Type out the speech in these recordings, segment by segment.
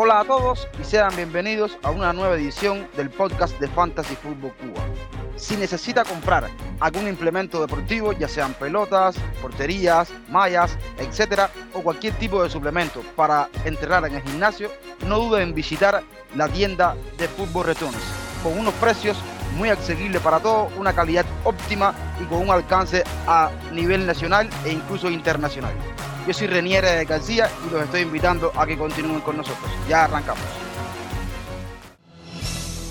Hola a todos y sean bienvenidos a una nueva edición del podcast de Fantasy Football Cuba. Si necesita comprar algún implemento deportivo, ya sean pelotas, porterías, mallas, etcétera, o cualquier tipo de suplemento para entrenar en el gimnasio, no duden en visitar la tienda de Fútbol Returns con unos precios muy accesibles para todos, una calidad óptima y con un alcance a nivel nacional e incluso internacional. Yo soy Reniere García y los estoy invitando a que continúen con nosotros. Ya arrancamos.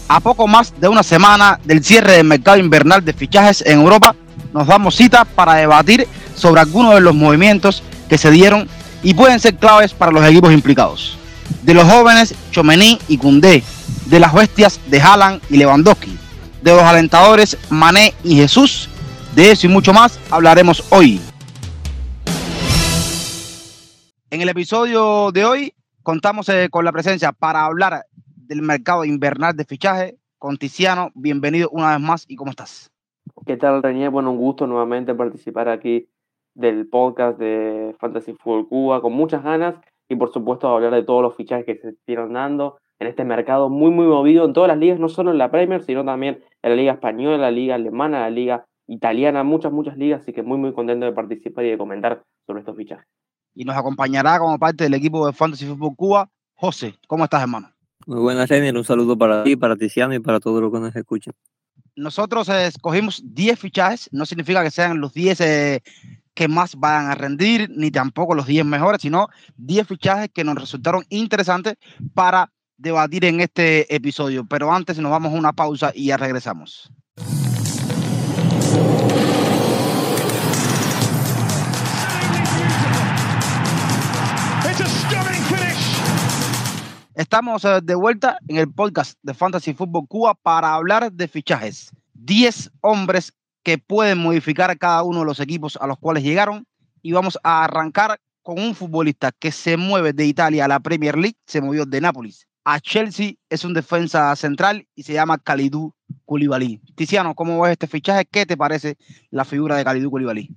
A poco más de una semana del cierre del mercado invernal de fichajes en Europa, nos damos cita para debatir sobre algunos de los movimientos que se dieron y pueden ser claves para los equipos implicados. De los jóvenes Chomení y Cundé, de las bestias de Haaland y Lewandowski, de los alentadores Mané y Jesús, de eso y mucho más hablaremos hoy. En el episodio de hoy contamos eh, con la presencia para hablar del mercado invernal de fichaje con Tiziano. Bienvenido una vez más y ¿cómo estás? ¿Qué tal, Reñé? Bueno, un gusto nuevamente participar aquí del podcast de Fantasy Football Cuba con muchas ganas y por supuesto hablar de todos los fichajes que se estuvieron dando en este mercado muy muy movido en todas las ligas, no solo en la Premier, sino también en la liga española, la liga alemana, la liga italiana, muchas muchas ligas, así que muy muy contento de participar y de comentar sobre estos fichajes y nos acompañará como parte del equipo de Fantasy Football Cuba, José. ¿Cómo estás, hermano? Muy buenas, René. Un saludo para ti, para Tiziano y para todos los que nos escuchan. Nosotros escogimos 10 fichajes, no significa que sean los 10 eh, que más van a rendir, ni tampoco los 10 mejores, sino 10 fichajes que nos resultaron interesantes para debatir en este episodio. Pero antes nos vamos a una pausa y ya regresamos. Estamos eh, de vuelta en el podcast de Fantasy Football Cuba para hablar de fichajes. 10 hombres que pueden modificar cada uno de los equipos a los cuales llegaron. Y vamos a arrancar con un futbolista que se mueve de Italia a la Premier League, se movió de Nápoles a Chelsea, es un defensa central y se llama Kalidou Koulibaly. Tiziano, ¿cómo ves este fichaje? ¿Qué te parece la figura de Kalidou Koulibaly?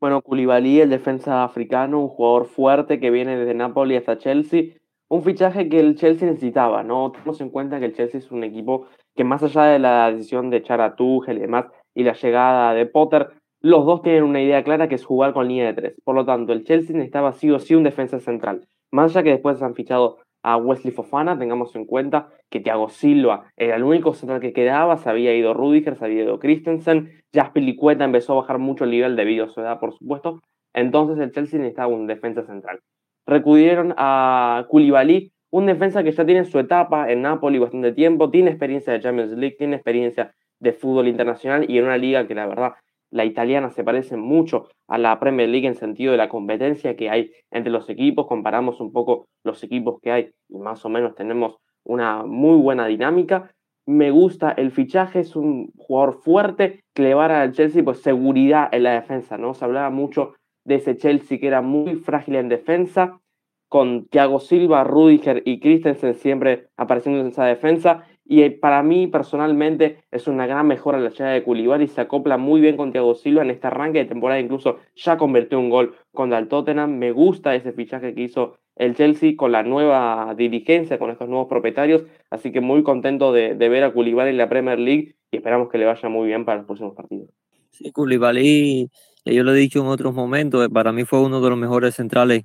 Bueno, Koulibaly, el defensa africano, un jugador fuerte que viene desde Nápoles hasta Chelsea un fichaje que el Chelsea necesitaba, ¿no? Tenemos en cuenta que el Chelsea es un equipo que más allá de la decisión de echar a Tuchel y demás, y la llegada de Potter, los dos tienen una idea clara que es jugar con línea de tres. Por lo tanto, el Chelsea necesitaba sí o sí un defensa central. Más allá que después han fichado a Wesley Fofana, tengamos en cuenta que Thiago Silva era el único central que quedaba, se había ido Rudiger, se había ido Christensen, Jasper Licueta empezó a bajar mucho el nivel debido a su edad, por supuesto. Entonces el Chelsea necesitaba un defensa central recudieron a Koulibaly, un defensa que ya tiene su etapa en Napoli bastante tiempo, tiene experiencia de Champions League, tiene experiencia de fútbol internacional y en una liga que la verdad la italiana se parece mucho a la Premier League en sentido de la competencia que hay entre los equipos, comparamos un poco los equipos que hay y más o menos tenemos una muy buena dinámica. Me gusta el fichaje, es un jugador fuerte que le va a dar al Chelsea pues seguridad en la defensa, ¿no? Se hablaba mucho de ese Chelsea que era muy frágil en defensa, con Thiago Silva, Rudiger y Christensen siempre apareciendo en esa defensa. Y para mí, personalmente, es una gran mejora la llegada de Koulibaly. Se acopla muy bien con Thiago Silva en este arranque de temporada. Incluso ya convirtió un gol contra el Tottenham. Me gusta ese fichaje que hizo el Chelsea con la nueva dirigencia, con estos nuevos propietarios. Así que muy contento de, ver a Koulibaly en la Premier League y esperamos que le vaya muy bien para los próximos partidos. Sí, Koulibaly yo lo he dicho en otros momentos, eh, para mí fue uno de los mejores centrales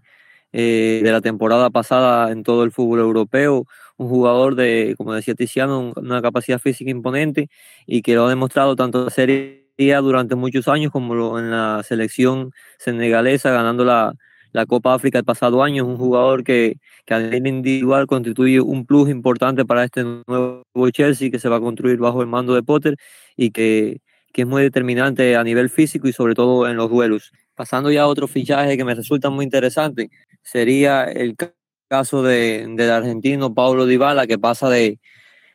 eh, de la temporada pasada en todo el fútbol europeo, un jugador de, como decía Tiziano, una capacidad física imponente y que lo ha demostrado tanto en la Serie A durante muchos años como en la selección senegalesa, ganando la, la Copa África el pasado año. Es un jugador que, que a nivel individual constituye un plus importante para este nuevo Chelsea que se va a construir bajo el mando de Potter y que que es muy determinante a nivel físico y sobre todo en los duelos. Pasando ya a otro fichaje que me resulta muy interesante, sería el caso de, del argentino Paulo Dybala, que pasa de,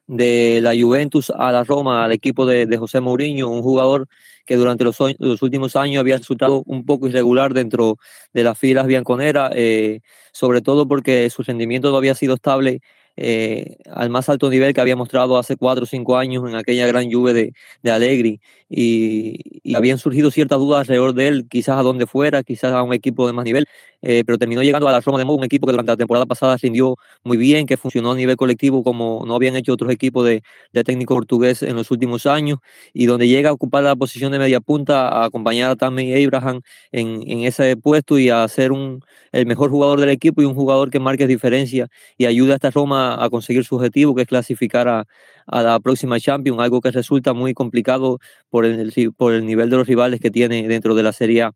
de la Juventus a la Roma, al equipo de, de José Mourinho, un jugador que durante los, los, últimos años había resultado un poco irregular dentro de las filas bianconeras, eh, sobre todo porque su rendimiento no había sido estable eh, al más alto nivel que había mostrado hace cuatro o cinco años en aquella gran lluvia de, de Allegri. Y, habían surgido ciertas dudas alrededor de él, quizás a dónde fuera, quizás a un equipo de más nivel, eh, pero terminó llegando a la Roma de Mou, un equipo que durante la temporada pasada rindió muy bien, que funcionó a nivel colectivo como no habían hecho otros equipos de, técnico portugués en los últimos años, y donde llega a ocupar la posición de media punta, a acompañar a Tammy Abraham en, en ese puesto y a ser un, el mejor jugador del equipo y un jugador que marque diferencia y ayuda a esta Roma a conseguir su objetivo, que es clasificar a, a la próxima Champions, algo que resulta muy complicado por el, nivel de los rivales que tiene dentro de la Serie A.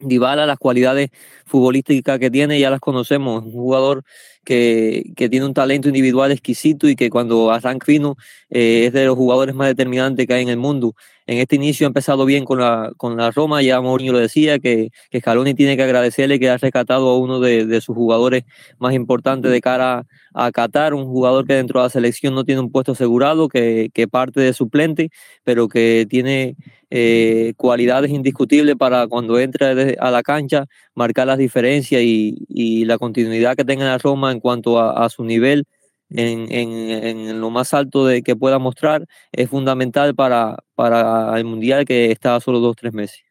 Dybala, las cualidades futbolísticas que tiene ya las conocemos, un jugador que, que tiene un talento individual exquisito y que cuando arranca fino eh, es de los jugadores más determinantes que hay en el mundo. En este inicio ha empezado bien con la, con la Roma, ya Mourinho lo decía, que, que Scaloni tiene que agradecerle que ha rescatado a uno de, de sus jugadores más importantes de cara a Qatar, un jugador que dentro de la selección no tiene un puesto asegurado, que, que parte de suplente, pero que tiene eh, cualidades indiscutibles para cuando entra a la cancha, marcar las diferencias y, y la continuidad que tenga la Roma en cuanto a, su nivel en, lo más alto de que pueda mostrar es fundamental para, para el Mundial que está a solo dos o tres meses.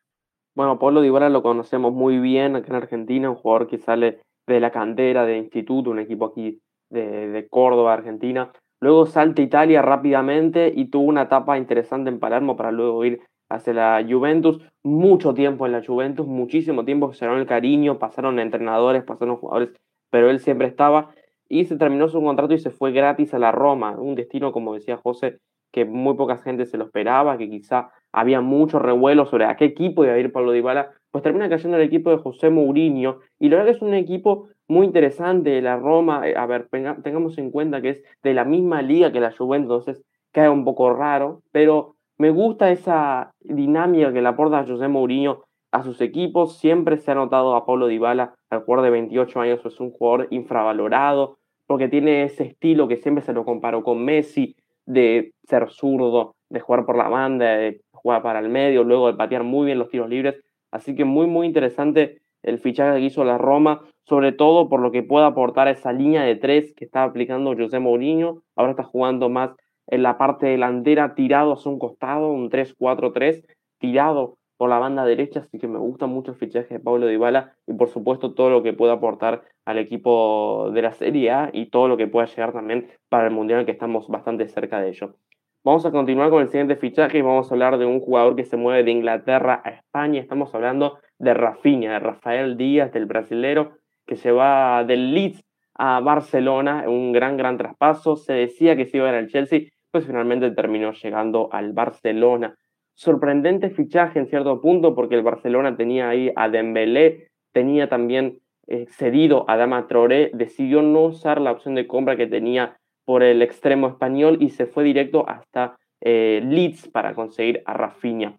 Bueno, Pablo Dybala lo conocemos muy bien acá en Argentina, un jugador que sale de la cantera de Instituto, un equipo aquí de, de Córdoba, Argentina. Luego salta a Italia rápidamente y tuvo una etapa interesante en Palermo para luego ir hacia la Juventus. Mucho tiempo en la Juventus, muchísimo tiempo, se el cariño, pasaron entrenadores, pasaron jugadores pero él siempre estaba y se terminó su contrato y se fue gratis a la Roma, un destino, como decía José, que muy poca gente se lo esperaba, que quizá había mucho revuelo sobre a qué equipo iba a ir Pablo Dybala, pues termina cayendo el equipo de José Mourinho, y la verdad que es un equipo muy interesante, la Roma, eh, a ver, tengamos en cuenta que es de la misma liga que la Juventus, entonces queda un poco raro, pero me gusta esa dinámica que le aporta José Mourinho a sus equipos. Siempre se ha notado a Pablo Dybala, al jugador de 28 años, es un jugador infravalorado, porque tiene ese estilo que siempre se lo comparó con Messi, de ser zurdo, de jugar por la banda, de jugar para el medio, luego de patear muy bien los tiros libres. Así que muy, muy interesante el fichaje que hizo la Roma, sobre todo por lo que puede aportar esa línea de tres que está aplicando José Mourinho. Ahora está jugando más en la parte delantera, tirado hacia un costado, un 3-4-3, tirado por la banda derecha, así que me gusta mucho el fichaje de Pablo Dybala y por supuesto todo lo que pueda aportar al equipo de la Serie A y todo lo que pueda llegar también para el Mundial que estamos bastante cerca de ello. Vamos a continuar con el siguiente fichaje y vamos a hablar de un jugador que se mueve de Inglaterra a España. Estamos hablando de Rafinha, de Rafael Díaz, del brasilero, que se va del Leeds a Barcelona, un gran, gran traspaso. Se decía que se iba a ir al Chelsea, pues finalmente terminó llegando al Barcelona sorprendente fichaje en cierto punto porque el Barcelona tenía ahí a Dembélé, tenía también eh, cedido a Dama Traoré, decidió no usar la opción de compra que tenía por el extremo español y se fue directo hasta eh, Leeds para conseguir a Rafinha.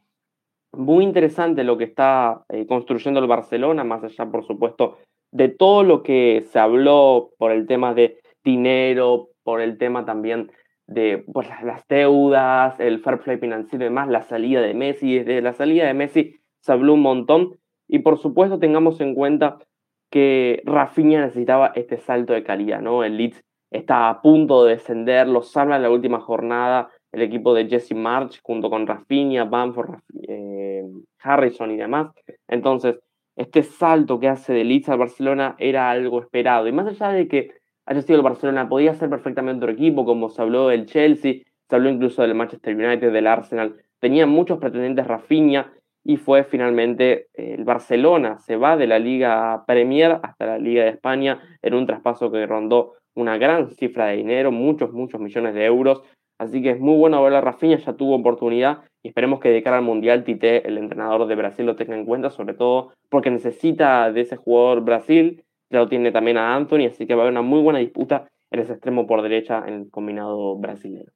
Muy interesante lo que está eh, construyendo el Barcelona, más allá, por supuesto, de todo lo que se habló por el tema de dinero, por el tema también de pues, las deudas, el fair play financiero y demás, la salida de Messi. Desde la salida de Messi se habló un montón y por supuesto tengamos en cuenta que Rafinha necesitaba este salto de calidad, ¿no? El Leeds está a punto de descender, lo salva en la última jornada el equipo de Jesse March junto con Rafinha, Bamford, eh, Harrison y demás. Entonces, este salto que hace de Leeds al Barcelona era algo esperado. Y más allá de que haya sido el Barcelona, podía ser perfectamente otro equipo, como se habló del Chelsea, se habló incluso del Manchester United, del Arsenal. Tenía muchos pretendientes Rafinha y fue finalmente eh, el Barcelona. Se va de la Liga Premier hasta la Liga de España en un traspaso que rondó una gran cifra de dinero, muchos, muchos millones de euros. Así que es muy bueno ver a Rafinha, ya tuvo oportunidad y esperemos que de cara al Mundial Tite, el entrenador de Brasil, lo tenga en cuenta, sobre todo porque necesita de ese jugador Brasil lo tiene también a Anthony, así que va a haber una muy buena disputa en ese extremo por derecha en el combinado brasileño.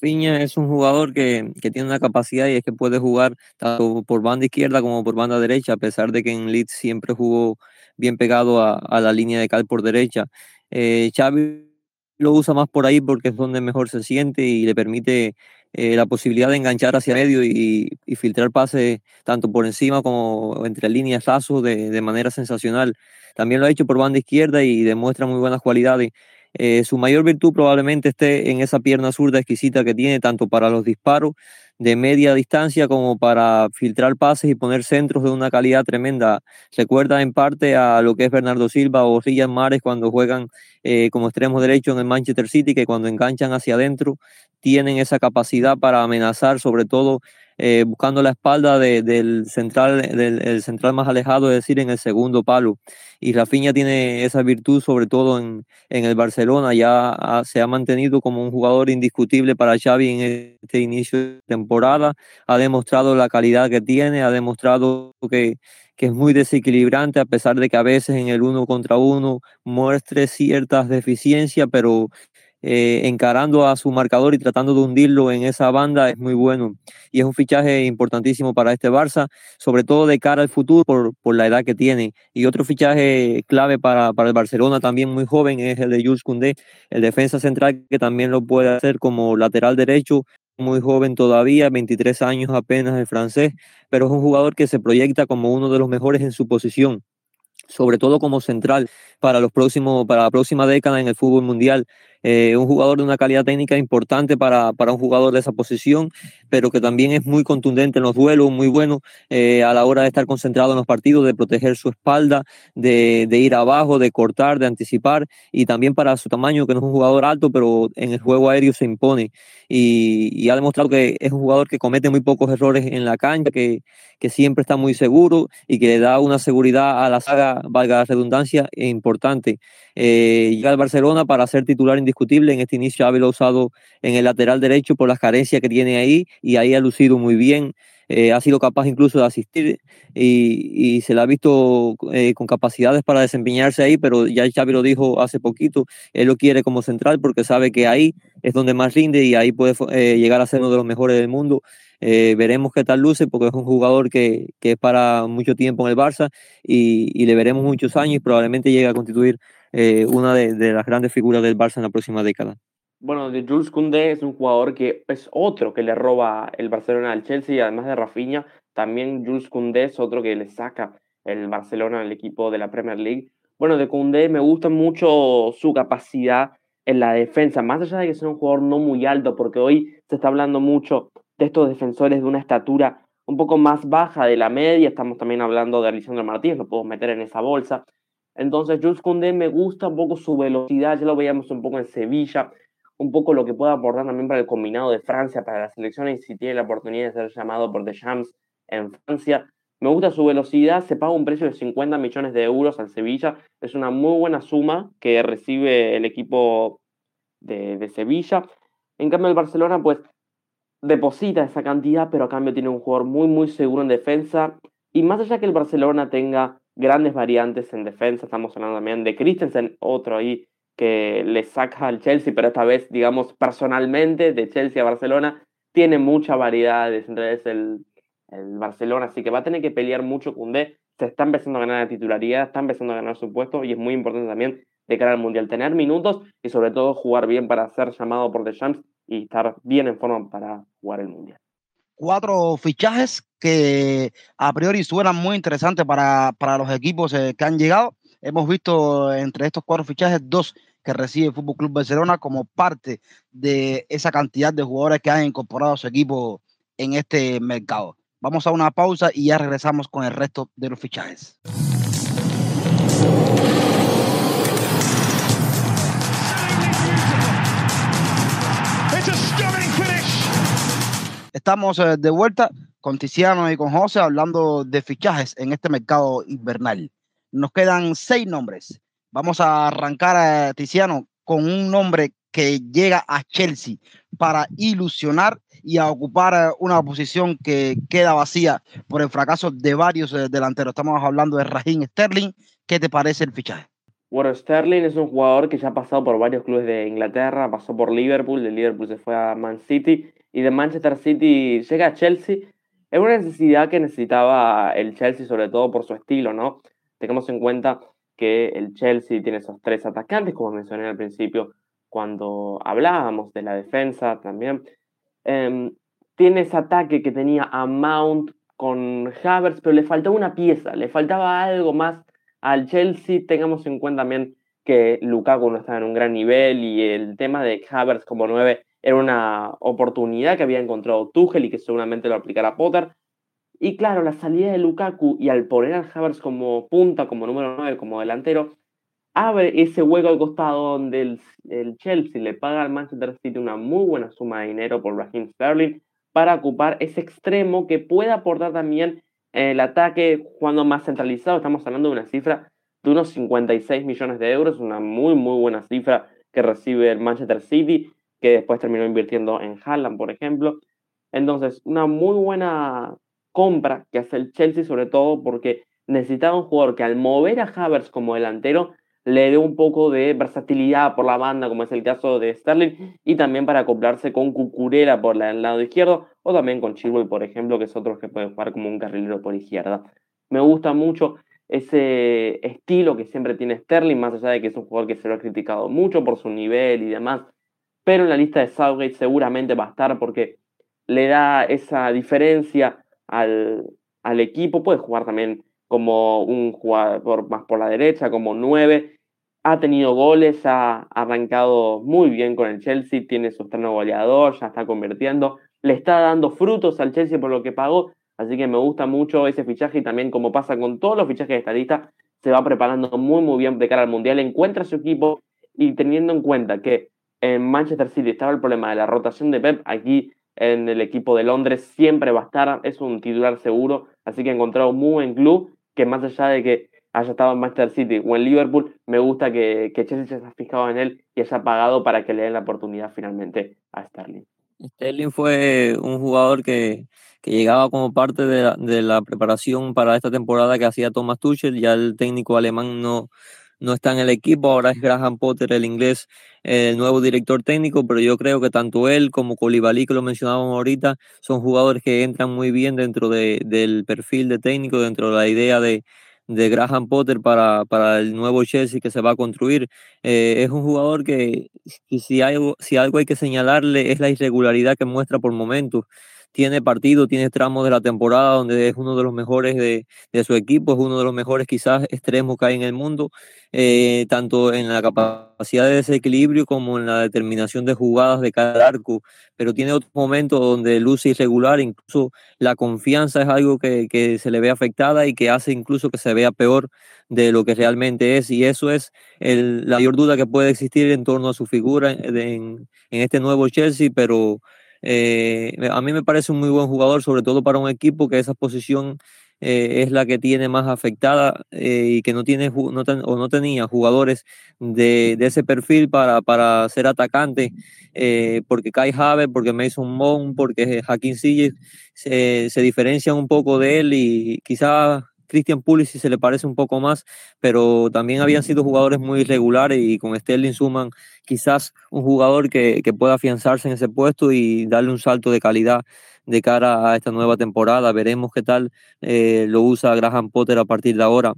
Piña es un jugador que, que, tiene una capacidad y es que puede jugar tanto por banda izquierda como por banda derecha, a pesar de que en Leeds siempre jugó bien pegado a, a la línea de cal por derecha. Eh, Xavi lo usa más por ahí porque es donde mejor se siente y le permite eh, la posibilidad de enganchar hacia medio y, filtrar pases tanto por encima como entre líneas lazos de, de, manera sensacional. También lo ha hecho por banda izquierda y demuestra muy buenas cualidades. Eh, su mayor virtud probablemente esté en esa pierna zurda exquisita que tiene tanto para los disparos de media distancia como para filtrar pases y poner centros de una calidad tremenda. Recuerda en parte a lo que es Bernardo Silva o Riyad Mares cuando juegan eh, como extremo derecho en el Manchester City, que cuando enganchan hacia adentro tienen esa capacidad para amenazar, sobre todo eh, buscando la espalda del, central, del central más alejado, es decir, en el segundo palo. Y Rafinha tiene esa virtud, sobre todo en, en el Barcelona, ya se ha mantenido como un jugador indiscutible para Xavi en este inicio de temporada, ha demostrado la calidad que tiene, ha demostrado que, que es muy desequilibrante, a pesar de que a veces en el uno contra uno muestre ciertas deficiencias, pero eh, encarando a su marcador y tratando de hundirlo en esa banda es muy bueno. Y es un fichaje importantísimo para este Barça, sobre todo de cara al futuro por, por la edad que tiene. Y otro fichaje clave para, para, el Barcelona también muy joven es el de Jules Koundé, el defensa central que también lo puede hacer como lateral derecho. Muy joven todavía, 23 años apenas el francés, pero es un jugador que se proyecta como uno de los mejores en su posición sobre todo como central para los próximos para la próxima década en el fútbol mundial eh, un jugador de una calidad técnica importante para, para, un jugador de esa posición, pero que también es muy contundente en los duelos, muy bueno eh, a la hora de estar concentrado en los partidos, de proteger su espalda, de, de, ir abajo, de cortar, de anticipar, y también para su tamaño, que no es un jugador alto, pero en el juego aéreo se impone. Y, ha demostrado que es un jugador que comete muy pocos errores en la cancha, que, que siempre está muy seguro y que le da una seguridad a la saga, valga la redundancia, importante. Eh, llega al Barcelona para ser titular indiscutible. En este inicio ha usado en el lateral derecho por las carencias que tiene ahí y ahí ha lucido muy bien. Eh, ha sido capaz incluso de asistir y, se le ha visto eh, con capacidades para desempeñarse ahí, pero ya Xavi lo dijo hace poquito, él lo quiere como central porque sabe que ahí es donde más rinde y ahí puede llegar a ser uno de los mejores del mundo. Veremos qué tal luce porque es un jugador que, que es para mucho tiempo en el Barça y, y, le veremos muchos años y probablemente llegue a constituir eh, una de, las grandes figuras del Barça en la próxima década. Bueno, de Jules Koundé es un jugador que es otro que le roba el Barcelona al Chelsea y además de Rafinha, también Jules Koundé es otro que le saca el Barcelona al equipo de la Premier League. Bueno, de Koundé me gusta mucho su capacidad en la defensa, más allá de que sea un jugador no muy alto, porque hoy se está hablando mucho de estos defensores de una estatura un poco más baja de la media, estamos también hablando de Alessandro Martínez, lo puedo meter en esa bolsa, entonces, Jules Koundé me gusta un poco su velocidad, ya lo veíamos un poco en Sevilla, un poco lo que puede aportar también para el combinado de Francia, para la selección, y si tiene la oportunidad de ser llamado por Deschamps en Francia. Me gusta su velocidad, se paga un precio de 50 millones de euros al Sevilla, es una muy buena suma que recibe el equipo de, de Sevilla. En cambio, el Barcelona, pues, deposita esa cantidad, pero a cambio tiene un jugador muy, muy seguro en defensa. Y más allá que el Barcelona tenga grandes variantes en defensa. Estamos hablando también de Christensen, otro ahí que le saca al Chelsea, pero esta vez, digamos, personalmente, de Chelsea a Barcelona, tiene mucha variedad centrales el, el Barcelona, así que va a tener que pelear mucho con D. Se está empezando a ganar la titularidad, está empezando a ganar su puesto y es muy importante también de cara al Mundial, tener minutos y sobre todo jugar bien para ser llamado por Deschamps y estar bien en forma para jugar el Mundial cuatro fichajes que a priori suenan muy interesantes para, para los equipos eh, que han llegado. Hemos visto entre estos cuatro fichajes dos que recibe el Fútbol Club Barcelona como parte de esa cantidad de jugadores que han incorporado a su equipo en este mercado. Vamos a una pausa y ya regresamos con el resto de los fichajes. Estamos eh, de vuelta con Tiziano y con José hablando de fichajes en este mercado invernal. Nos quedan seis nombres. Vamos a arrancar, eh, Tiziano, con un nombre que llega a Chelsea para ilusionar y a ocupar eh, una posición que queda vacía por el fracaso de varios delanteros. Estamos hablando de Raheem Sterling. ¿Qué te parece el fichaje? Bueno, Sterling es un jugador que ya ha pasado por varios clubes de Inglaterra, pasó por Liverpool, de Liverpool se fue a Man City y de Manchester City llega a Chelsea, es una necesidad que necesitaba el Chelsea, sobre todo por su estilo, ¿no? Tengamos en cuenta que el Chelsea tiene esos tres atacantes, como mencioné al principio, cuando hablábamos de la defensa también. Em, tiene ese ataque que tenía a Mount con Havertz, pero le faltaba una pieza, le faltaba algo más al Chelsea. Tengamos en cuenta también que Lukaku no estaba en un gran nivel y el tema de Havertz como 9 era una oportunidad que había encontrado Tuchel y que seguramente lo aplicará Potter. Y claro, la salida de Lukaku y al poner a Havertz como punta, como número 9, como delantero, abre ese hueco al costado donde el, el, Chelsea le paga al Manchester City una muy buena suma de dinero por Raheem Sterling para ocupar ese extremo que puede aportar también el ataque jugando más centralizado. Estamos hablando de una cifra de unos 56 millones de euros, una muy, muy buena cifra que recibe el Manchester City, que después terminó invirtiendo en Haaland, por ejemplo. Entonces, una muy buena compra que hace el Chelsea, sobre todo porque necesitaba un jugador que al mover a Havertz como delantero le dé un poco de versatilidad por la banda, como es el caso de Sterling, y también para acoplarse con Cucurella por el lado izquierdo, o también con Chilwell, por ejemplo, que es otro que puede jugar como un carrilero por izquierda. Me gusta mucho ese estilo que siempre tiene Sterling, más allá de que es un jugador que se lo ha criticado mucho por su nivel y demás, pero en la lista de Southgate seguramente va a estar porque le da esa diferencia al, al equipo, puede jugar también como un jugador más por la derecha, como nueve. Ha tenido goles, ha arrancado muy bien con el Chelsea, tiene su estreno goleador, ya está convirtiendo, le está dando frutos al Chelsea por lo que pagó, así que me gusta mucho ese fichaje y también como pasa con todos los fichajes de esta lista, se va preparando muy muy bien de cara al Mundial, encuentra su equipo y teniendo en cuenta que en Manchester City estaba el problema de la rotación de Pep, aquí en el equipo de Londres siempre va a estar, es un titular seguro, así que ha encontrado muy buen club que más allá de que haya estado en Manchester City o en Liverpool, me gusta que, que Chelsea se haya fijado en él y haya pagado para que le den la oportunidad finalmente a Sterling. Sterling fue un jugador que, que llegaba como parte de la, de la, preparación para esta temporada que hacía Thomas Tuchel, ya el técnico alemán no, no está en el equipo, ahora es Graham Potter, el inglés, el nuevo director técnico, pero yo creo que tanto él como Colibali, que lo mencionábamos ahorita, son jugadores que entran muy bien dentro de, del perfil de técnico, dentro de la idea de, de Graham Potter para, para, el nuevo Chelsea que se va a construir. Eh, es un jugador que, si, si algo hay que señalarle es la irregularidad que muestra por momentos tiene partido, tiene tramos de la temporada donde es uno de los mejores de, de su equipo, es uno de los mejores quizás extremos que hay en el mundo, eh, tanto en la capacidad de desequilibrio como en la determinación de jugadas de cada arco, pero tiene otros momentos donde luce irregular, incluso la confianza es algo que, que se le ve afectada y que hace incluso que se vea peor de lo que realmente es, y eso es el, la mayor duda que puede existir en torno a su figura en, en, en este nuevo Chelsea, pero eh, a mí me parece un muy buen jugador, sobre todo para un equipo que esa posición eh, es la que tiene más afectada eh, y que no tiene no o no tenía jugadores de, ese perfil para, para ser atacante, eh, porque Kai Havertz, porque Mason Mount, porque Hakim Ziyech se, se diferencian un poco de él y quizás Christian Pulisic se le parece un poco más, pero también habían sido jugadores muy irregulares y con Sterling suman quizás un jugador que, que pueda afianzarse en ese puesto y darle un salto de calidad de cara a esta nueva temporada. Veremos qué tal eh, lo usa Graham Potter a partir de ahora.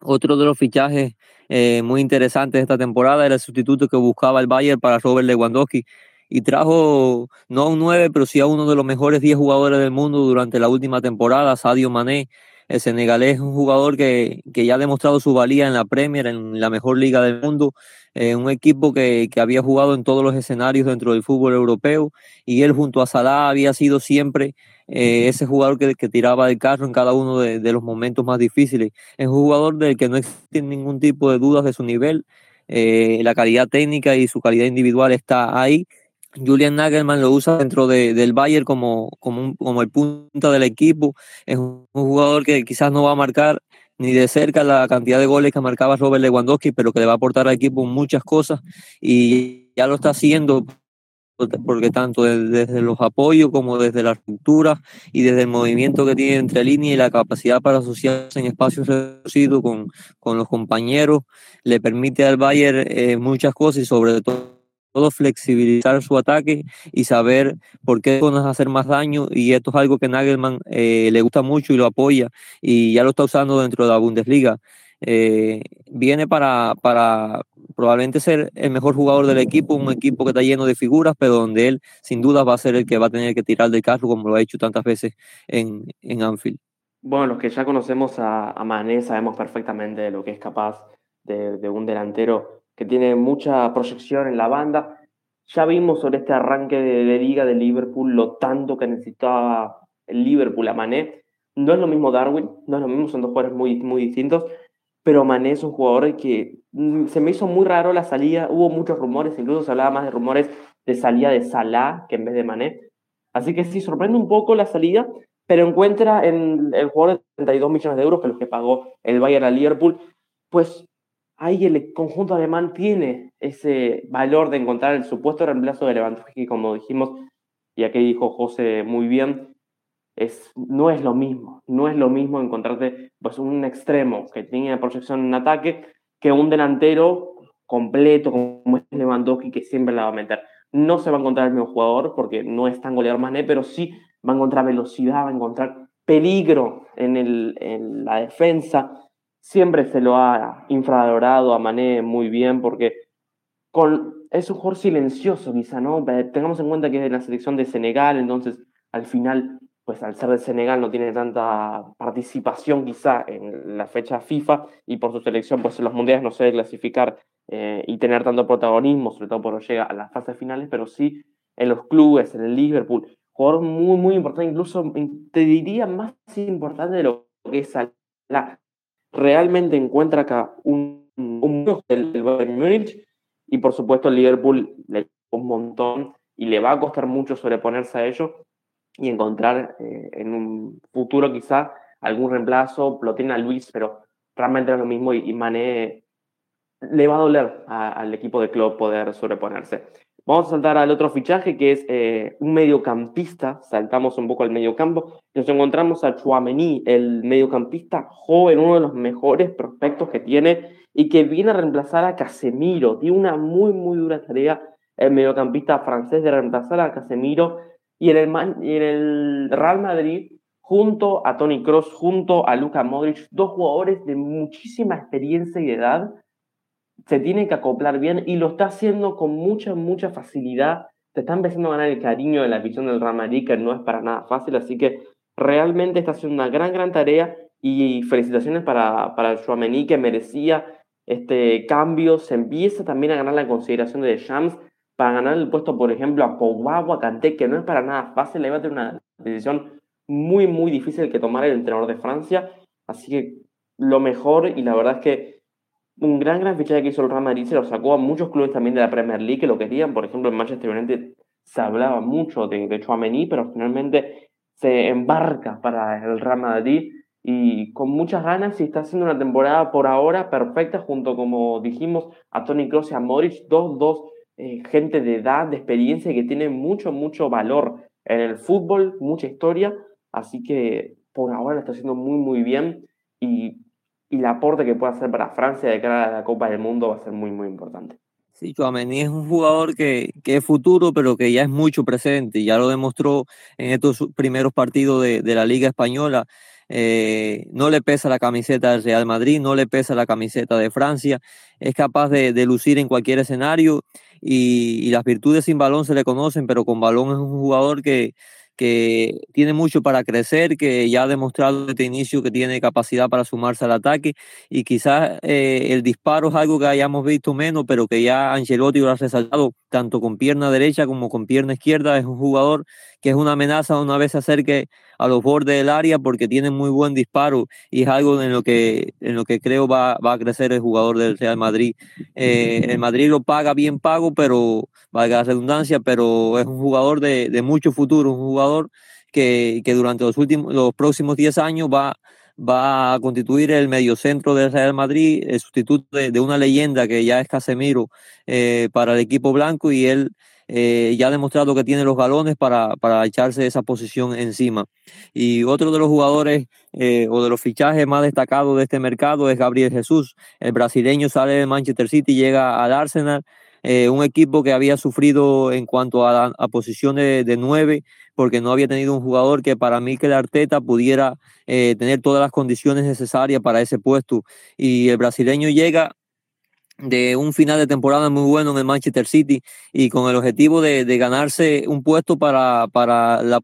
Otro de los fichajes eh, muy interesantes de esta temporada era el sustituto que buscaba el Bayern para Robert Lewandowski y trajo no a un 9, pero sí a uno de los mejores 10 jugadores del mundo durante la última temporada, Sadio Mané, el senegalés es un jugador que, que, ya ha demostrado su valía en la Premier, en la mejor liga del mundo, eh, un equipo que, que, había jugado en todos los escenarios dentro del fútbol europeo y él junto a Salah había sido siempre eh, ese jugador que, que, tiraba del carro en cada uno de, los momentos más difíciles. Es un jugador del que no existe ningún tipo de dudas de su nivel, eh, la calidad técnica y su calidad individual está ahí Julian Nagelman lo usa dentro de, del Bayern como, como, el punta del equipo. Es un, jugador que quizás no va a marcar ni de cerca la cantidad de goles que marcaba Robert Lewandowski, pero que le va a aportar al equipo muchas cosas y ya lo está haciendo porque tanto desde los apoyos como desde la estructura y desde el movimiento que tiene entre línea y la capacidad para asociarse en espacios reducidos con, con los compañeros, le permite al Bayern eh, muchas cosas y sobre todo todo flexibilizar su ataque y saber por qué zonas hacer más daño y esto es algo que Nagelman eh, le gusta mucho y lo apoya y ya lo está usando dentro de la Bundesliga. Eh, viene para, para probablemente ser el mejor jugador del equipo, un equipo que está lleno de figuras, pero donde él sin duda va a ser el que va a tener que tirar del carro como lo ha hecho tantas veces en, en Anfield. Bueno, los que ya conocemos a, a Mané sabemos perfectamente de lo que es capaz de, un delantero que tiene mucha proyección en la banda. Ya vimos sobre este arranque de, liga de Liverpool lo tanto que necesitaba el Liverpool a Mané. No es lo mismo Darwin, no es lo mismo, son dos jugadores muy, muy distintos, pero Mané es un jugador que mm, se me hizo muy raro la salida, hubo muchos rumores, incluso se hablaba más de rumores de salida de Salah que en vez de Mané. Así que sí, sorprende un poco la salida, pero encuentra en el jugador de 32 millones de euros, que es lo que pagó el Bayern a Liverpool, pues ahí el conjunto alemán tiene ese valor de encontrar el supuesto reemplazo de Lewandowski, como dijimos, y aquí dijo José muy bien, es, no es lo mismo, no es lo mismo encontrarte pues, un extremo que tiene proyección en ataque que un delantero completo como es Lewandowski que siempre la va a meter. No se va a encontrar el mismo jugador porque no es tan goleador Mané, pero sí va a encontrar velocidad, va a encontrar peligro en, el, en la defensa. Siempre se lo ha infravalorado a Mané muy bien porque con, es un jugador silencioso quizá, ¿no? Tengamos en cuenta que es de la selección de Senegal, entonces al final, pues al ser de Senegal no tiene tanta participación quizá en la fecha FIFA y por su selección, pues en los mundiales no se debe clasificar eh, y tener tanto protagonismo, sobre todo porque llega a las fases finales, pero sí en los clubes, en el Liverpool, jugador muy, muy importante, incluso te diría más importante de lo que es la realmente encuentra acá un, un del Bayern Múnich y por supuesto el Liverpool le un montón y le va a costar mucho sobreponerse a ello y encontrar eh, en un futuro quizá algún reemplazo, lo a Luis, pero realmente es lo mismo y, y Mané le va a doler al equipo de club poder sobreponerse. Vamos a saltar al otro fichaje que es eh, un mediocampista. Saltamos un poco al mediocampo. Nos encontramos a Chouameni, el mediocampista joven, uno de los mejores prospectos que tiene y que viene a reemplazar a Casemiro. Tiene una muy, muy dura tarea el mediocampista francés de reemplazar a Casemiro y en el, Real Madrid junto a Tony Cross, junto a Luka Modric, dos jugadores de muchísima experiencia y edad se tiene que acoplar bien y lo está haciendo con mucha, mucha facilidad. Se está empezando a ganar el cariño de la visión del Real que no es para nada fácil, así que realmente está haciendo una gran, gran tarea y felicitaciones para, para Chouameni, que merecía este cambio. Se empieza también a ganar la consideración de Shams para ganar el puesto, por ejemplo, a Pogba a que no es para nada fácil, le va a tener una decisión muy, muy difícil que tomar el entrenador de Francia. Así que lo mejor, y la verdad es que un gran, gran fichaje que hizo el Real Madrid, se lo sacó a muchos clubes también de la Premier League que lo querían. Por ejemplo, en Manchester United se hablaba mucho de, de Chouameni, pero finalmente se embarca para el Real Madrid y con muchas ganas y está haciendo una temporada por ahora perfecta junto, como dijimos, a Tony Kroos y a Modric, dos, dos eh, gente de edad, de experiencia que tienen mucho, mucho valor en el fútbol, mucha historia, así que por ahora lo está haciendo muy, muy bien y y el aporte que puede hacer para Francia de cara a la Copa del Mundo va a ser muy, muy importante. Sí, Chouameni es un jugador que, que, es futuro, pero que ya es mucho presente. Ya lo demostró en estos primeros partidos de, de la Liga Española. Eh, no le pesa la camiseta del Real Madrid, no le pesa la camiseta de Francia. Es capaz de, de lucir en cualquier escenario y, y, las virtudes sin balón se le conocen, pero con balón es un jugador que, que tiene mucho para crecer, que ya ha demostrado desde inicio que tiene capacidad para sumarse al ataque y quizás eh, el disparo es algo que hayamos visto menos, pero que ya Ancelotti lo ha resaltado tanto con pierna derecha como con pierna izquierda. Es un jugador que es una amenaza una vez se acerque a los bordes del área porque tiene muy buen disparo y es algo en lo que, en lo que creo va, va a crecer el jugador del Real Madrid. Eh, el Madrid lo paga bien pago, pero valga la redundancia, pero es un jugador de, mucho futuro, un jugador que, que durante los, últimos, los próximos 10 años va va a constituir el mediocentro del Real Madrid, el sustituto de, una leyenda que ya es Casemiro eh, para el equipo blanco y él eh, ya ha demostrado que tiene los galones para, para echarse esa posición encima. Y otro de los jugadores eh, o de los fichajes más destacados de este mercado es Gabriel Jesús. El brasileño sale de Manchester City, y llega al Arsenal, eh, un equipo que había sufrido en cuanto a, posiciones de nueve, porque no había tenido un jugador que para mí que el Arteta pudiera eh, tener todas las condiciones necesarias para ese puesto. Y el brasileño llega de un final de temporada muy bueno en el Manchester City y con el objetivo de, ganarse un puesto para, para la,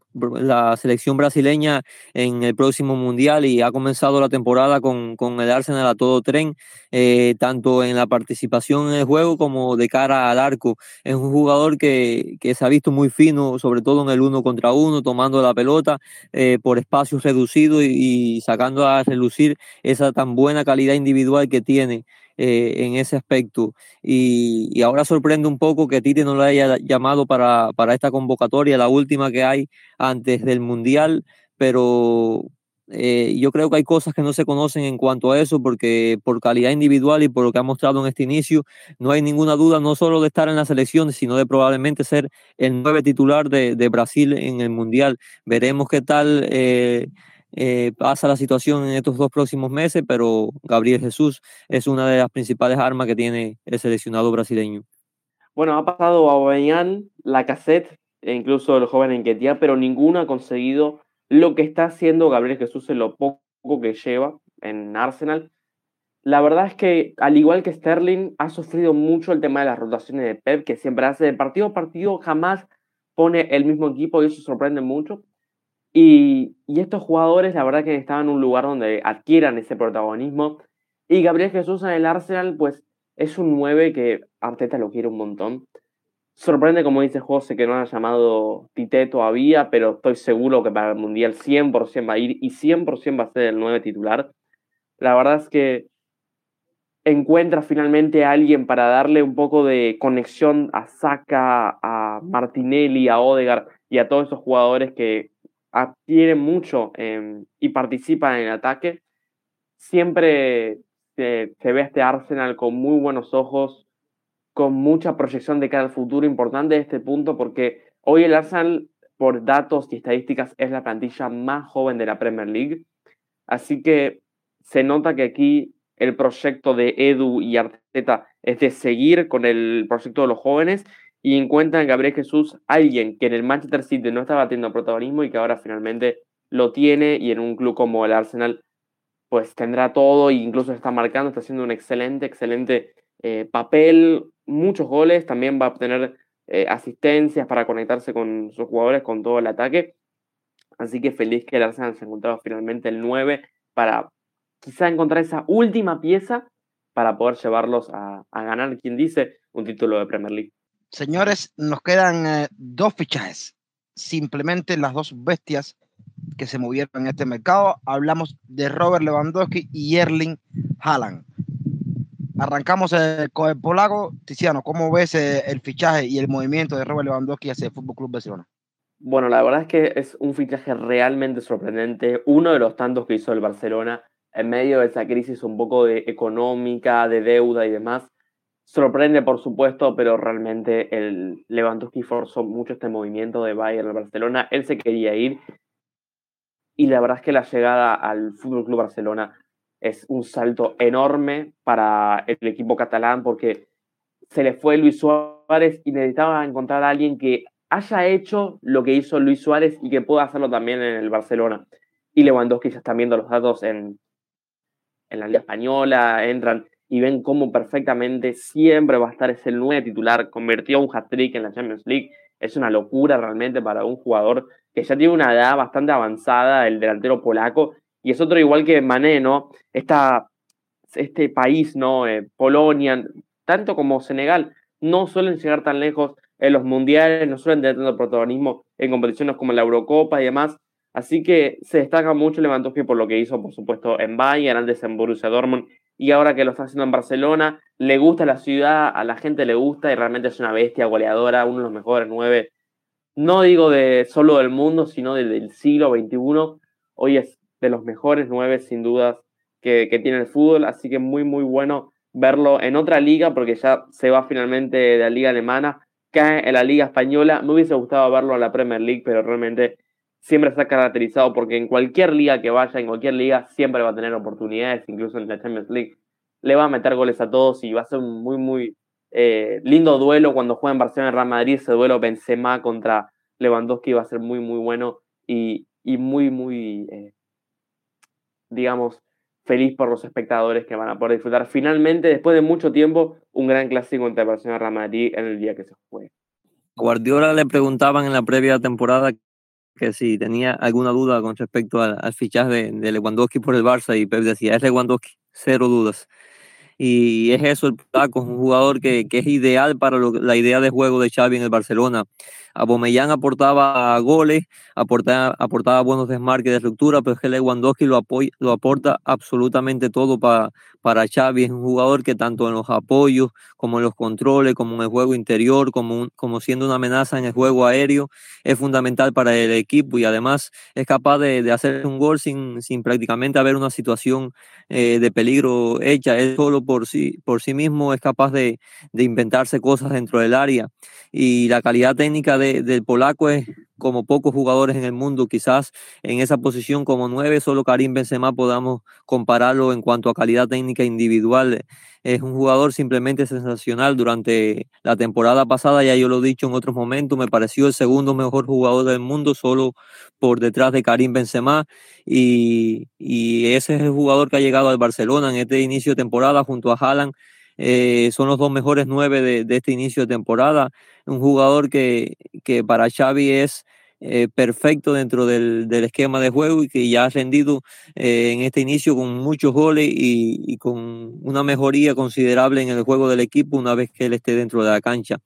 selección brasileña en el próximo Mundial y ha comenzado la temporada con, con el Arsenal a todo tren, eh, tanto en la participación en el juego como de cara al arco. Es un jugador que, que se ha visto muy fino, sobre todo en el uno contra uno, tomando la pelota eh, por espacios reducidos y sacando a relucir esa tan buena calidad individual que tiene eh, en ese aspecto. Y, ahora sorprende un poco que Tite no lo haya llamado para, para esta convocatoria, la última que hay antes del Mundial, pero eh, yo creo que hay cosas que no se conocen en cuanto a eso, porque por calidad individual y por lo que ha mostrado en este inicio, no hay ninguna duda no solo de estar en la selección, sino de probablemente ser el nueve titular de, de Brasil en el Mundial. Veremos qué tal. Eh, eh, pasa la situación en estos dos próximos meses, pero Gabriel Jesús es una de las principales armas que tiene el seleccionado brasileño. Bueno, ha pasado a Aubameyang, la cassette e incluso el joven Enquetia, pero ninguno ha conseguido lo que está haciendo Gabriel Jesús en lo poco que lleva en Arsenal. La verdad es que, al igual que Sterling, ha sufrido mucho el tema de las rotaciones de Pep, que siempre hace de partido a partido, jamás pone el mismo equipo y eso sorprende mucho. Y, y, estos jugadores, la verdad que estaban en un lugar donde adquieran ese protagonismo. Y Gabriel Jesús en el Arsenal, pues es un 9 que Arteta lo quiere un montón. Sorprende, como dice José, que no haya llamado Tite todavía, pero estoy seguro que para el Mundial 100% va a ir y 100% va a ser el 9 titular. La verdad es que encuentra finalmente a alguien para darle un poco de conexión a Saka, a Martinelli, a Odegaard y a todos esos jugadores que adquieren mucho eh, y participan en el ataque. Siempre se, ve este Arsenal con muy buenos ojos, con mucha proyección de cara al futuro. Importante este punto porque hoy el Arsenal, por datos y estadísticas, es la plantilla más joven de la Premier League. Así que se nota que aquí el proyecto de Edu y Arteta es de seguir con el proyecto de los jóvenes y encuentran en Gabriel Jesús alguien que en el Manchester City no estaba teniendo protagonismo y que ahora finalmente lo tiene y en un club como el Arsenal pues tendrá todo e incluso está marcando, está haciendo un excelente, excelente eh, papel, muchos goles, también va a obtener eh, asistencias para conectarse con sus jugadores, con todo el ataque. Así que feliz que el Arsenal se ha encontrado finalmente el 9 para quizá encontrar esa última pieza para poder llevarlos a, a ganar, quien dice, un título de Premier League. Señores, nos quedan eh, dos fichajes, simplemente las dos bestias que se movieron en este mercado. Hablamos de Robert Lewandowski y Erling Haaland. Arrancamos eh, con el polaco. Tiziano, ¿cómo ves eh, el fichaje y el movimiento de Robert Lewandowski hacia el Fútbol Club Barcelona? Bueno, la verdad es que es un fichaje realmente sorprendente, uno de los tantos que hizo el Barcelona en medio de esa crisis un poco económica, de deuda y demás. Sorprende, por supuesto, pero realmente el Lewandowski forzó mucho este movimiento de Bayern al Barcelona. Él se quería ir y la verdad es que la llegada al Fútbol Club Barcelona es un salto enorme para el equipo catalán porque se le fue Luis Suárez y necesitaba encontrar a alguien que haya hecho lo que hizo Luis Suárez y que pueda hacerlo también en el Barcelona. Y Lewandowski ya están viendo los datos en, en la Liga Española, entran y ven cómo perfectamente siempre va a estar ese nuevo titular. Convirtió un hat-trick en la Champions League. Es una locura realmente para un jugador que ya tiene una edad bastante avanzada, el delantero polaco, y es otro igual que Mané, ¿no? Este país, ¿no? Eh, Polonia, tanto como Senegal, no suelen llegar tan lejos en los mundiales, no suelen tener tanto protagonismo en competiciones como la Eurocopa y demás. Así que se destaca mucho Lewandowski por lo que hizo, por supuesto, en Bayern, antes en Borussia Dortmund y ahora que lo está haciendo en Barcelona, le gusta la ciudad, a la gente le gusta y realmente es una bestia goleadora, uno de los mejores nueve, no digo de solo del mundo, sino del siglo XXI. Hoy es de los mejores nueve, sin dudas, que, que tiene el fútbol, así que muy, muy bueno verlo en otra liga, porque ya se va finalmente de la liga alemana, cae en la liga española. Me hubiese gustado verlo en la Premier League, pero realmente siempre se ha caracterizado porque en cualquier liga que vaya, en cualquier liga, siempre va a tener oportunidades, incluso en la Champions League. Le va a meter goles a todos y va a ser un muy, muy eh, lindo duelo cuando juega en Barcelona y Real Madrid. Ese duelo Benzema contra Lewandowski va a ser muy, muy bueno y, y muy, muy, eh, digamos, feliz por los espectadores que van a poder disfrutar finalmente, después de mucho tiempo, un gran clásico entre Barcelona y Real Madrid en el día que se juegue. Guardiola le preguntaban en la previa temporada que si tenía alguna duda con respecto al, fichaje de, Lewandowski por el Barça y Pep decía, es Lewandowski, cero dudas. Y es eso el Paco, un jugador que, que es ideal para la idea de juego de Xavi en el Barcelona. Abomellán aportaba goles, aportaba, aportaba buenos desmarques de estructura, pero es que Lewandowski lo, lo aporta absolutamente todo para, para Xavi. Es un jugador que tanto en los apoyos, como en los controles, como en el juego interior, como, como siendo una amenaza en el juego aéreo, es fundamental para el equipo y además es capaz de, de hacer un gol sin, sin prácticamente haber una situación eh, de peligro hecha. Él solo por sí, por sí mismo es capaz de, de inventarse cosas dentro del área y la calidad técnica del polaco es como pocos jugadores en el mundo, quizás en esa posición como nueve, solo Karim Benzema podamos compararlo en cuanto a calidad técnica individual. Es un jugador simplemente sensacional durante la temporada pasada, ya yo lo he dicho en otros momentos, me pareció el segundo mejor jugador del mundo, solo por detrás de Karim Benzema, y, ese es el jugador que ha llegado al Barcelona en este inicio de temporada junto a Haaland eh, son los dos mejores nueve de, este inicio de temporada. Un jugador que, que para Xavi es eh, perfecto dentro del, esquema de juego y que ya ha rendido eh, en este inicio con muchos goles y, con una mejoría considerable en el juego del equipo una vez que él esté dentro de la cancha.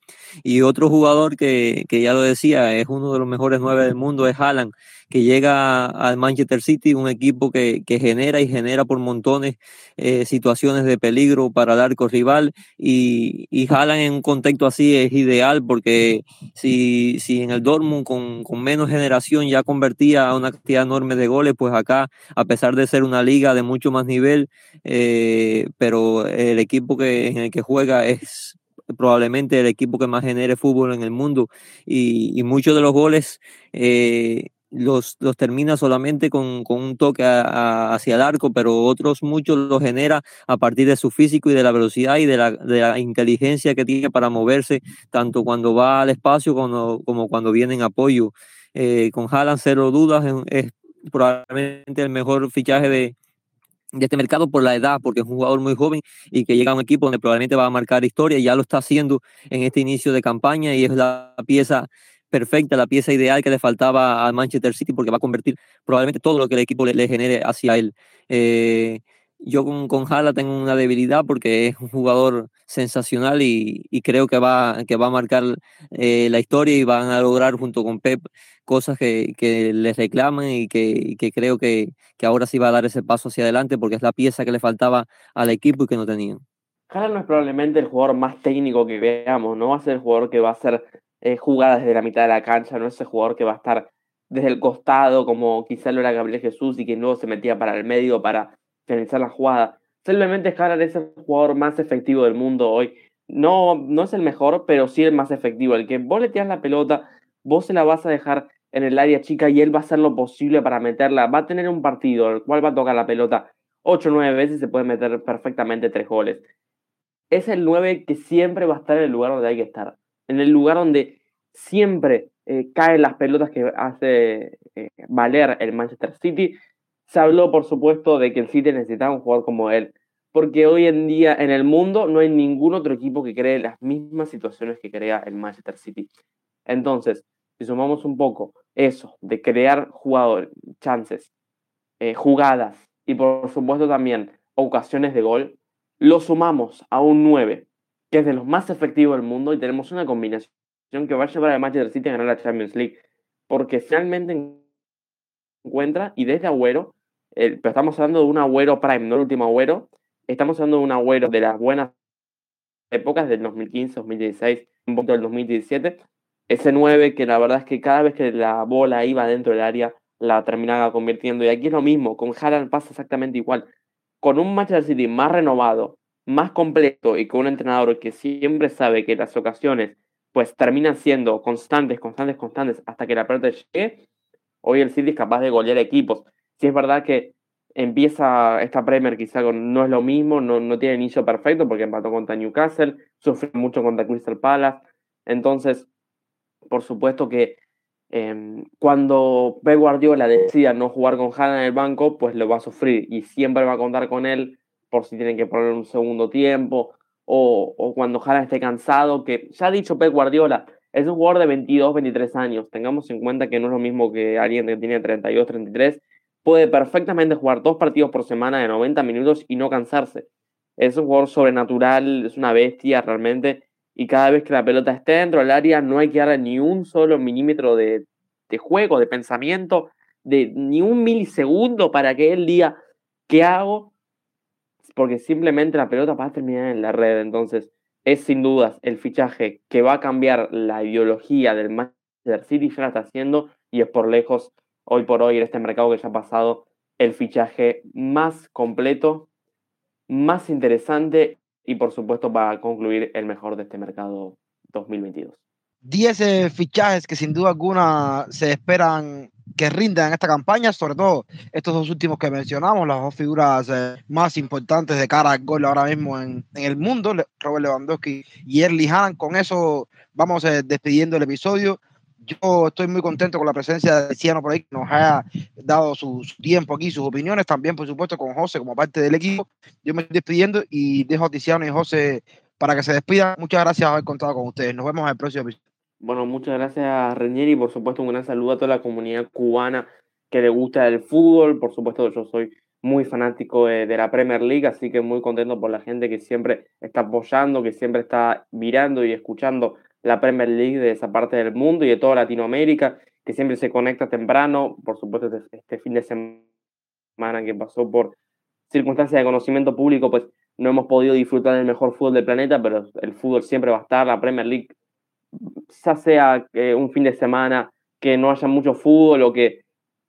Y otro jugador que, que ya lo decía, es uno de los mejores nueve del mundo, es Haaland que llega al Manchester City, un equipo que, que genera y genera por montones eh, situaciones de peligro para el arco rival y, y en un contexto así es ideal porque si, si en el Dortmund con, con menos generación ya convertía a una cantidad enorme de goles, pues acá, a pesar de ser una liga de mucho más nivel, eh, pero el equipo que, en el que juega es probablemente el equipo que más genere fútbol en el mundo y, y muchos de los goles eh, los, los termina solamente con, con un toque hacia el arco, pero otros muchos los genera a partir de su físico y de la velocidad y de la, de la inteligencia que tiene para moverse, tanto cuando va al espacio como, cuando viene en apoyo. Eh, con Haaland, cero dudas, es, probablemente el mejor fichaje de, de este mercado por la edad, porque es un jugador muy joven y que llega a un equipo donde probablemente va a marcar historia, ya lo está haciendo en este inicio de campaña y es la pieza perfecta, la pieza ideal que le faltaba al Manchester City porque va a convertir probablemente todo lo que el equipo le, genere hacia él. Eh, yo con, con Hala tengo una debilidad porque es un jugador sensacional y, creo que va, que va a marcar eh, la historia y van a lograr junto con Pep cosas que, que les reclaman y que, que creo que, que, ahora sí va a dar ese paso hacia adelante porque es la pieza que le faltaba al equipo y que no tenían. Hala no es probablemente el jugador más técnico que veamos, no va a ser el jugador que va a ser eh, jugada desde la mitad de la cancha, no es ese jugador que va a estar desde el costado, como quizá lo era Gabriel Jesús y que luego se metía para el medio para finalizar la jugada. Simplemente Haller es el jugador más efectivo del mundo hoy. No, no es el mejor, pero sí el más efectivo. El que vos la pelota, vos se la vas a dejar en el área chica y él va a hacer lo posible para meterla. Va a tener un partido el cual va a tocar la pelota 8 o 9 veces se puede meter perfectamente tres goles. Es el 9 que siempre va a estar en el lugar donde hay que estar en el lugar donde siempre eh, caen las pelotas que hace eh, valer el Manchester City. Se habló, por supuesto, de que el City necesitaba un jugador como él, porque hoy en día en el mundo no hay ningún otro equipo que cree las mismas situaciones que crea el Manchester City. Entonces, si sumamos un poco eso, de crear chances, eh, jugadas y por supuesto también ocasiones de gol, lo sumamos a un 9 que es de los más efectivos del mundo y tenemos una combinación que va a llevar al Manchester City a ganar la Champions League. Porque finalmente encuentra, y desde Agüero, pero estamos hablando de un Agüero Prime, no el último Agüero, estamos hablando de un Agüero de las buenas épocas del 2015, 2016, un poco del 2017. Ese 9 que la verdad es que cada vez que la bola iba dentro del área, la terminaba convirtiendo. Y aquí es lo mismo, con Haaland pasa exactamente igual. Con un Manchester City más renovado, más completo y con un entrenador que siempre sabe que las ocasiones pues terminan siendo constantes, constantes, constantes hasta que la pelota llegue, hoy el City es capaz de golear equipos. Si es verdad que empieza esta Premier quizá no es lo mismo, no, no tiene inicio perfecto porque empató contra Newcastle, sufre mucho contra Crystal Palace, entonces por supuesto que Em, cuando Pep Guardiola decida no jugar con Haaland en el banco, pues lo va a sufrir y siempre va a contar con él por si tienen que poner un segundo tiempo o, cuando Haaland esté cansado, que ya ha dicho Pep Guardiola, es un jugador de 22, 23 años. Tengamos en cuenta que no es lo mismo que alguien que tiene 32, 33. Puede perfectamente jugar dos partidos por semana de 90 minutos y no cansarse. Es un jugador sobrenatural, es una bestia realmente y cada vez que la pelota esté dentro del área no hay que darle ni un solo milímetro de, juego, de pensamiento, de ni un milisegundo para que él diga qué hago, porque simplemente la pelota va a terminar en la red. Entonces, es sin dudas el fichaje que va a cambiar la ideología del Manchester City, ya la está haciendo y es por lejos, hoy por hoy, en este mercado que ya ha pasado, el fichaje más completo, más interesante y por supuesto para concluir el mejor de este mercado 2022. 10 eh, fichajes que sin duda alguna se esperan que rindan en esta campaña, sobre todo estos dos últimos que mencionamos, las dos figuras eh, más importantes de cara al gol ahora mismo en, en el mundo, Robert Lewandowski y Erling Haaland. Con eso vamos eh, despidiendo el episodio. Yo estoy muy contento con la presencia de Ciano por ahí, que nos haya dado su, tiempo aquí, sus opiniones, también por supuesto con José como parte del equipo. Yo me estoy despidiendo y dejo a Tiziano y José para que se despidan. Muchas gracias por haber contado con ustedes. Nos vemos en el próximo episodio. Bueno, muchas gracias Renieri y por supuesto un gran saludo a toda la comunidad cubana que le gusta el fútbol. Por supuesto yo soy muy fanático de, de, la Premier League, así que muy contento por la gente que siempre está apoyando, que siempre está mirando y escuchando la Premier League de esa parte del mundo y de toda Latinoamérica, que siempre se conecta temprano, por supuesto este, este fin de semana que pasó por circunstancias de conocimiento público, pues no hemos podido disfrutar del mejor fútbol del planeta, pero el fútbol siempre va a estar, la Premier League, ya sea eh, un fin de semana que no haya mucho fútbol o que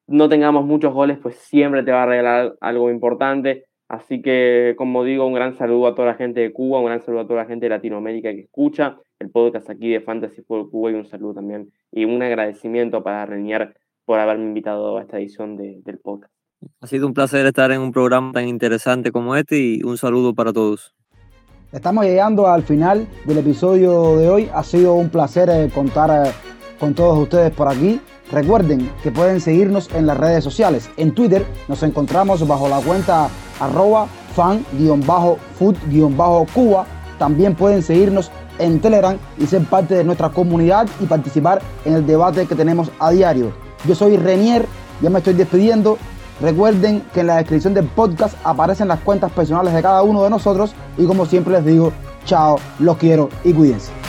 no tengamos muchos goles, pues siempre te va a regalar algo importante. Así que, como digo, un gran saludo a toda la gente de Cuba, un gran saludo a toda la gente de Latinoamérica que escucha el podcast aquí de Fantasy Football Cuba y un saludo también y un agradecimiento para Reñar por haberme invitado a esta edición del podcast. Ha sido un placer estar en un programa tan interesante como este y un saludo para todos. Estamos llegando al final del episodio de hoy. Ha sido un placer eh, contar eh, con todos ustedes por aquí. Recuerden que pueden seguirnos en las redes sociales. En Twitter nos encontramos bajo la cuenta arroba fan-food-cuba. También pueden seguirnos en Telegram y ser parte de nuestra comunidad y participar en el debate que tenemos a diario. Yo soy Renier, ya me estoy despidiendo. Recuerden que en la descripción del podcast aparecen las cuentas personales de cada uno de nosotros y como siempre les digo, chao, los quiero y cuídense.